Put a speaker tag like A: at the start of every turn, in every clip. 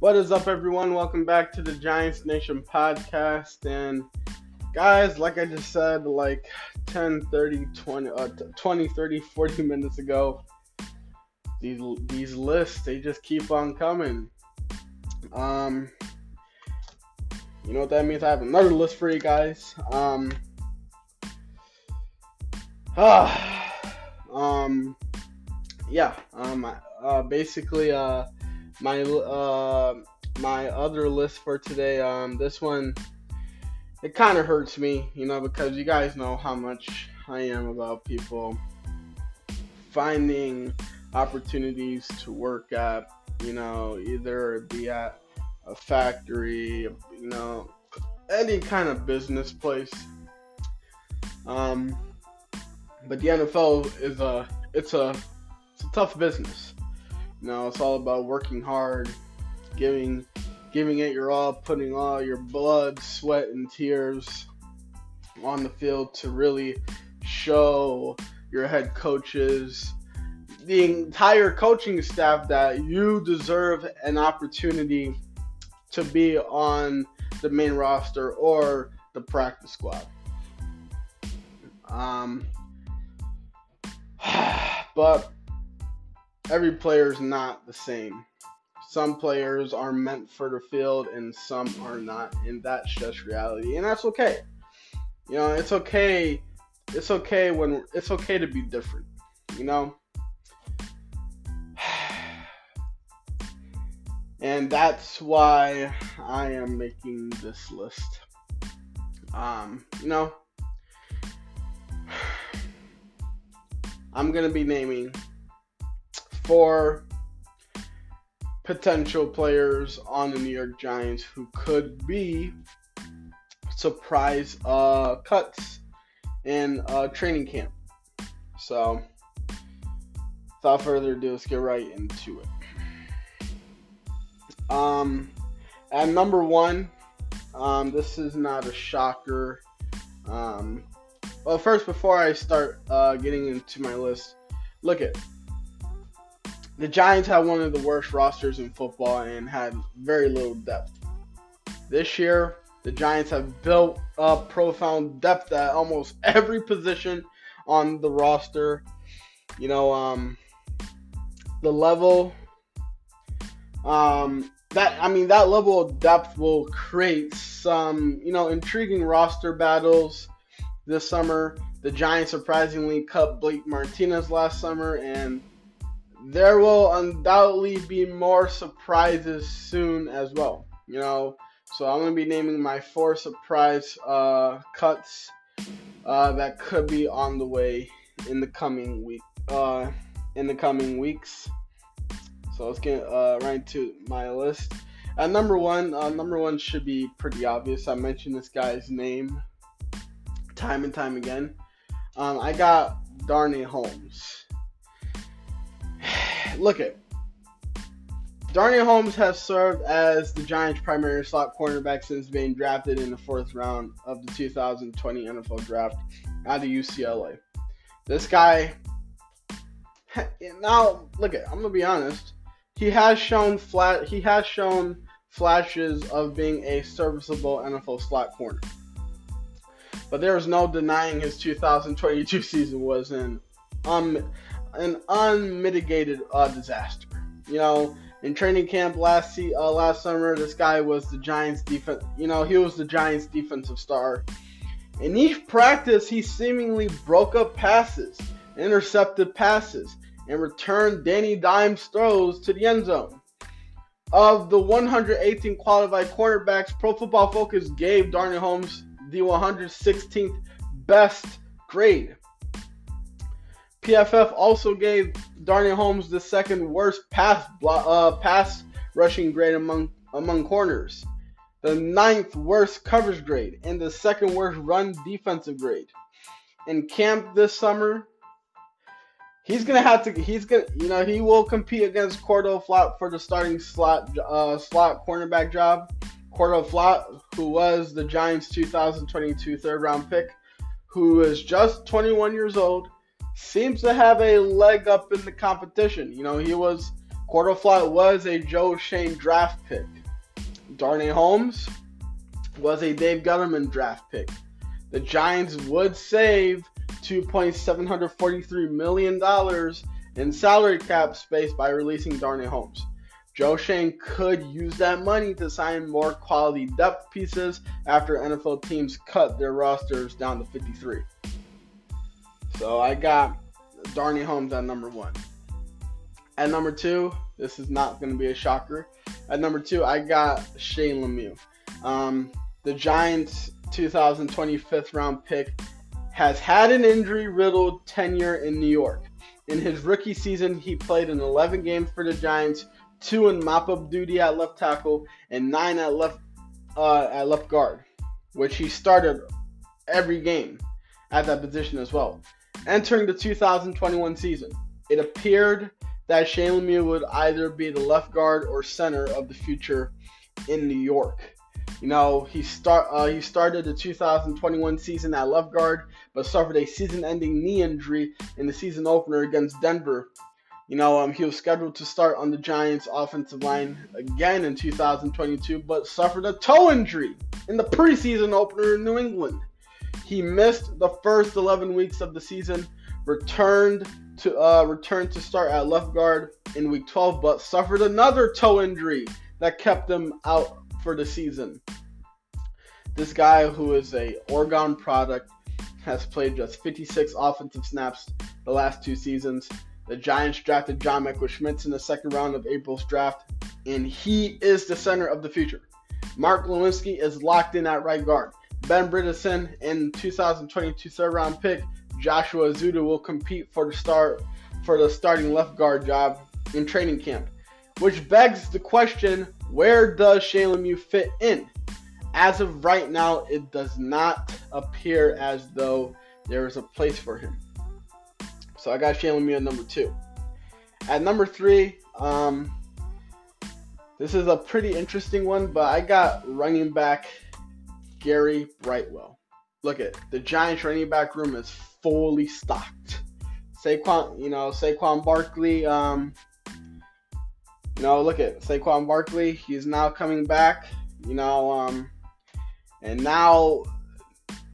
A: What is up, everyone? Welcome back to the Giants Nation podcast. And guys, like I just said, like 10, 30, 20, uh, 20 30, 40 minutes ago, these these lists they just keep on coming. Um, you know what that means? I have another list for you guys. Um, ah, um, yeah. Um, uh, basically, uh my uh my other list for today. Um, this one it kind of hurts me, you know, because you guys know how much I am about people finding opportunities to work at, you know, either be at a factory, you know, any kind of business place. Um, but the NFL is a it's a it's a tough business. Know, it's all about working hard, giving giving it your all, putting all your blood, sweat, and tears on the field to really show your head coaches, the entire coaching staff that you deserve an opportunity to be on the main roster or the practice squad. Um, but every player is not the same. Some players are meant for the field and some are not, and that's just reality, and that's okay. You know, it's okay. It's okay when it's okay to be different. You know, and that's why I am making this list. Um, you know, I'm gonna be naming four potential players on the New York Giants who could be surprise uh, cuts in uh, training camp. So, without further ado, let's get right into it. Um, at number one, um, this is not a shocker. Um, well, first, before I start uh, getting into my list, look at the Giants had one of the worst rosters in football and had very little depth. This year, the Giants have built up profound depth at almost every position on the roster. You know, um, the level, um, that I mean, that level of depth will create some, you know, intriguing roster battles this summer. The Giants surprisingly cut Blake Martinez last summer, and there will undoubtedly be more surprises soon as well. You know, so I'm gonna be naming my four surprise uh, cuts uh, that could be on the way in the coming week. Uh, in the coming weeks. So let's get uh, right to my list. At number one, uh, number one should be pretty obvious. I mentioned this guy's name time and time again. Um, I got Darnay Holmes look at Darnay Holmes has served as the Giants' primary slot cornerback since being drafted in the fourth round of the 2020 NFL Draft out of UCLA. This guy, now look at, I'm gonna be honest, he has shown flat, he has shown flashes of being a serviceable NFL slot corner. But there is no denying his 2022 season was an um an unmitigated uh, disaster. You know, in training camp last se- uh, last summer, this guy was the Giants' defense. You know, he was the Giants' defensive star. In each practice, he seemingly broke up passes, intercepted passes, and returned Danny Dimes throws to the end zone. Of the 118 qualified cornerbacks, Pro Football Focus gave Darnay Holmes the 116th best grade. PFF also gave Darnay Holmes the second worst pass uh, pass rushing grade among among corners, the ninth worst coverage grade, and the second worst run defensive grade. In camp this summer, he's gonna have to. He's gonna, you know, he will compete against Cor'Dale Flott for the starting slot uh, slot cornerback job. Cor'Dale Flott, who was the Giants' 2022 third round pick, who is just 21 years old seems to have a leg up in the competition. You know, he was Cor'Dale Flott was a Joe Schoen draft pick. Darnay Holmes was a Dave Gettleman draft pick. The Giants would save $2.743 million in salary cap space by releasing Darnay Holmes. Joe Schoen could use that money to sign more quality depth pieces after NFL teams cut their rosters down to 53. So I got Darnay Holmes at number one. At number two, this is not going to be a shocker. At number two, I got Shane Lemieux. Um, the Giants' 2025th round pick has had an injury riddled tenure in New York. In his rookie season, he played in 11 games for the Giants, two in mop-up duty at left tackle, and nine at left uh, at left guard, which he started every game at that position as well. Entering the 2021 season, it appeared that Shane Lemieux would either be the left guard or center of the future in New York. You know, he start uh, he started the 2021 season at left guard, but suffered a season-ending knee injury in the season opener against Denver. You know, um, he was scheduled to start on the Giants' offensive line again in 2022, but suffered a toe injury in the preseason opener in New England. He missed the first 11 weeks of the season, returned to uh, to start at left guard in Week 12, but suffered another toe injury that kept him out for the season. This guy, who is a Oregon product, has played just 56 offensive snaps the last two seasons. The Giants drafted John Michael in the second round of April's draft, and he is the center of the future. Mark Glowinski is locked in at right guard. Ben Bredeson in 2022 third round pick Joshua Ezeudu will compete for the start for the starting left guard job in training camp, which begs the question: Where does Shane Lemieux fit in? As of right now, it does not appear as though there is a place for him. So I got Shane Lemieux at number two. At number three, um, this is a pretty interesting one, but I got running back Gary Brightwell. Look at the Giants running back room is fully stocked. Saquon, you know, Saquon Barkley, um, you know, look at Saquon Barkley. He's now coming back. You know, um, and now,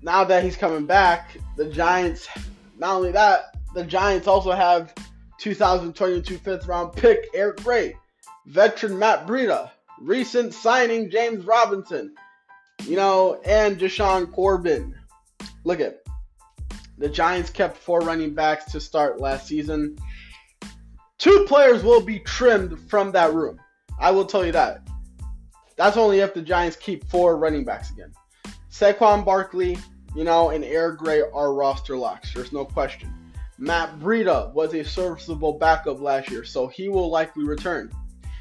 A: now that he's coming back, the Giants. Not only that, the Giants also have 2022 fifth round pick Eric Gray, veteran Matt Breida, recent signing James Robinson, you know, and Jashaun Corbin. Look at the Giants kept four running backs to start last season. Two players will be trimmed from that room. I will tell you that. That's only if the Giants keep four running backs again. Saquon Barkley, you know, and Eric Gray are roster locks. There's no question. Matt Breida was a serviceable backup last year, so he will likely return.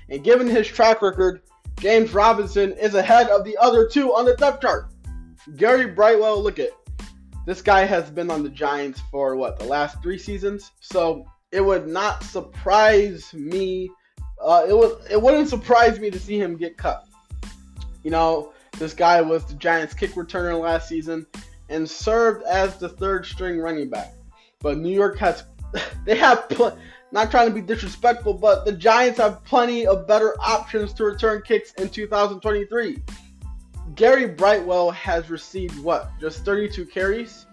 A: And given his track record, James Robinson is ahead of the other two on the depth chart. Gary Brightwell, look at this guy has been on the Giants for what the last three seasons, so it would not surprise me. Uh, it would it wouldn't surprise me to see him get cut. You know, this guy was the Giants' kick returner last season and served as the third string running back. But New York has they have pl- not trying to be disrespectful, but the Giants have plenty of better options to return kicks in 2023. Gary Brightwell has received what? Just 32 carries?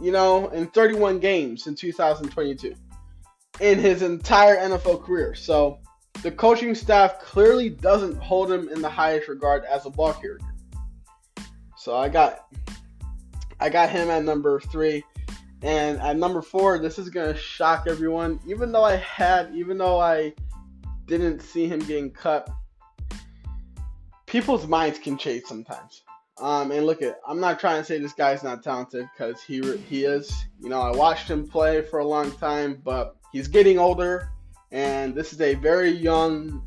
A: You know, in 31 games in 2022 in his entire NFL career. So the coaching staff clearly doesn't hold him in the highest regard as a ball carrier. So I got I got him at number three. And at number four, this is gonna shock everyone. Even though I had, even though I didn't see him getting cut, people's minds can change sometimes. Um, and look at, I'm not trying to say this guy's not talented because he he is. You know, I watched him play for a long time, but he's getting older, and this is a very young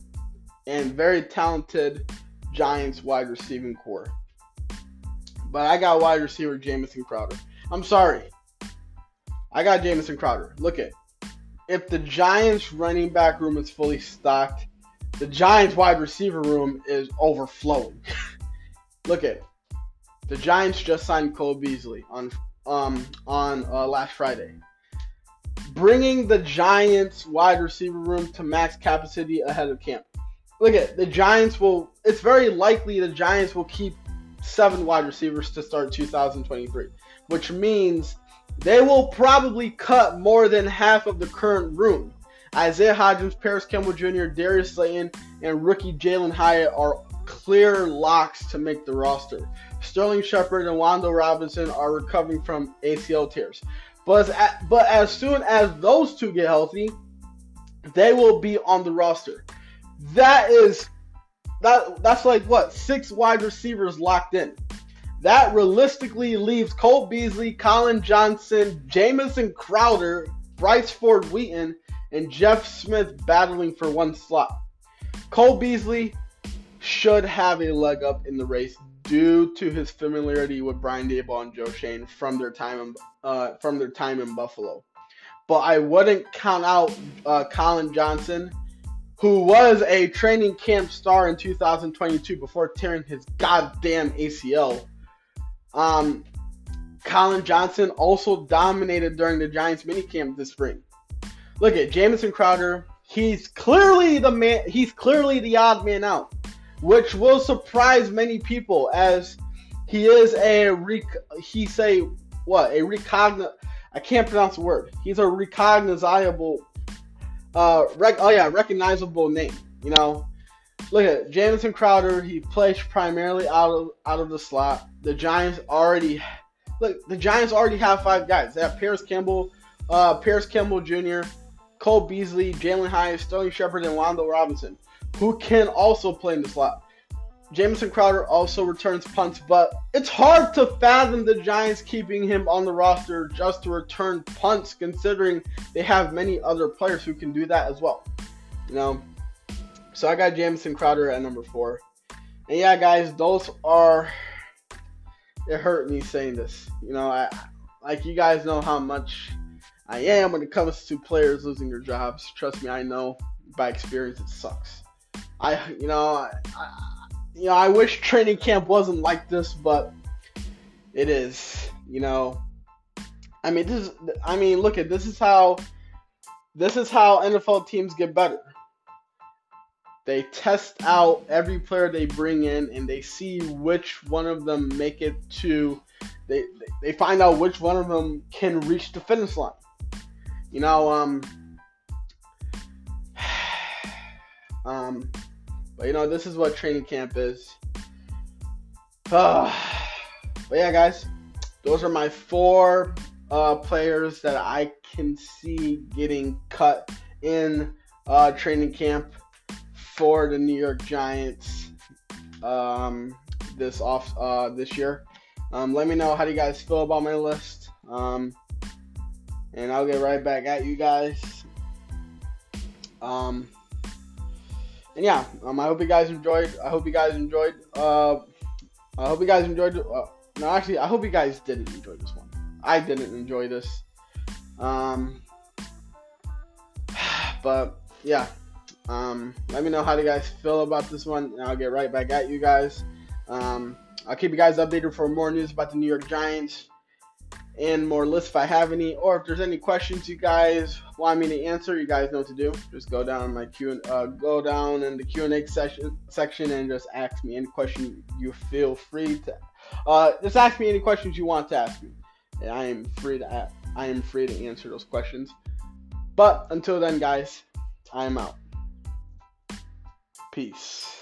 A: and very talented Giants wide receiving corps. But I got wide receiver Jamison Crowder. I'm sorry, I got Jamison Crowder. Look at, if the Giants running back room is fully stocked, the Giants wide receiver room is overflowing. Look at the Giants just signed Cole Beasley on um on uh, last Friday. bringing the Giants wide receiver room to max capacity ahead of camp. Look at the Giants will. It's very likely the Giants will keep seven wide receivers to start 2023, which means they will probably cut more than half of the current room. Isaiah Hodgins, Parris Campbell Jr., Darius Slayton, and rookie Jalin Hyatt are clear locks to make the roster. Sterling Shepard and Wan'Dale Robinson are recovering from ACL tears. But as, but as soon as those two get healthy, they will be on the roster. That is that that's like what six wide receivers locked in. That realistically leaves Cole Beasley, Collin Johnson, Jamison Crowder, Bryce Ford Wheaton, and Jeff Smith battling for one slot. Cole Beasley should have a leg up in the race due to his familiarity with Brian Daboll and Joe Schoen from their time in, uh, from their time in Buffalo. But I wouldn't count out uh, Collin Johnson, who was a training camp star in 2022 before tearing his goddamn ACL. Um, Collin Johnson also dominated during the Giants minicamp this spring. Look at Jamison Crowder. He's clearly the man. He's clearly the odd man out, which will surprise many people as he is a rec- he say what a recogni- I can't pronounce the word. He's a recognizable uh rec- oh yeah recognizable name. You know, look at Jamison Crowder. He plays primarily out of out of the slot. The Giants already look. The Giants already have five guys. They have Parris Campbell, uh, Parris Campbell Jr., Cole Beasley, Jalin Hyatt, Sterling Shepard, and Wan'Dale Robinson, who can also play in the slot. Jamison Crowder also returns punts, but it's hard to fathom the Giants keeping him on the roster just to return punts, considering they have many other players who can do that as well. You know, so I got Jamison Crowder at number four. And yeah, guys, those are. It hurt me saying this. You know, I like you guys know how much I am when it comes to players losing their jobs. Trust me, I know by experience it sucks. I, you know, I, I, you know, I wish training camp wasn't like this, but it is. You know, I mean, this is. I mean, look at this is how. This is how NFL teams get better. They test out every player they bring in, and they see which one of them make it to. They they find out which one of them can reach the finish line. You know, um, um, but you know, this is what training camp is. Uh, but yeah, guys, those are my four uh, players that I can see getting cut in uh, training camp for the New York Giants um, this off uh, this year. Um, let me know how do you guys feel about my list. Um, and I'll get right back at you guys. Um, and yeah, um, I hope you guys enjoyed. I hope you guys enjoyed. Uh, I hope you guys enjoyed. Uh, no, actually, I hope you guys didn't enjoy this one. I didn't enjoy this. Um, but yeah, um, let me know how you guys feel about this one, and I'll get right back at you guys. Um, I'll keep you guys updated for more news about the New York Giants and more lists if I have any, or if there's any questions you guys want me to answer, you guys know what to do. Just go down my Q uh, go down in the Q and A section section and just ask me any question you feel free to. Uh, just ask me any questions you want to ask me, and I am free to I am free to answer those questions. But until then, guys, I am out. Peace.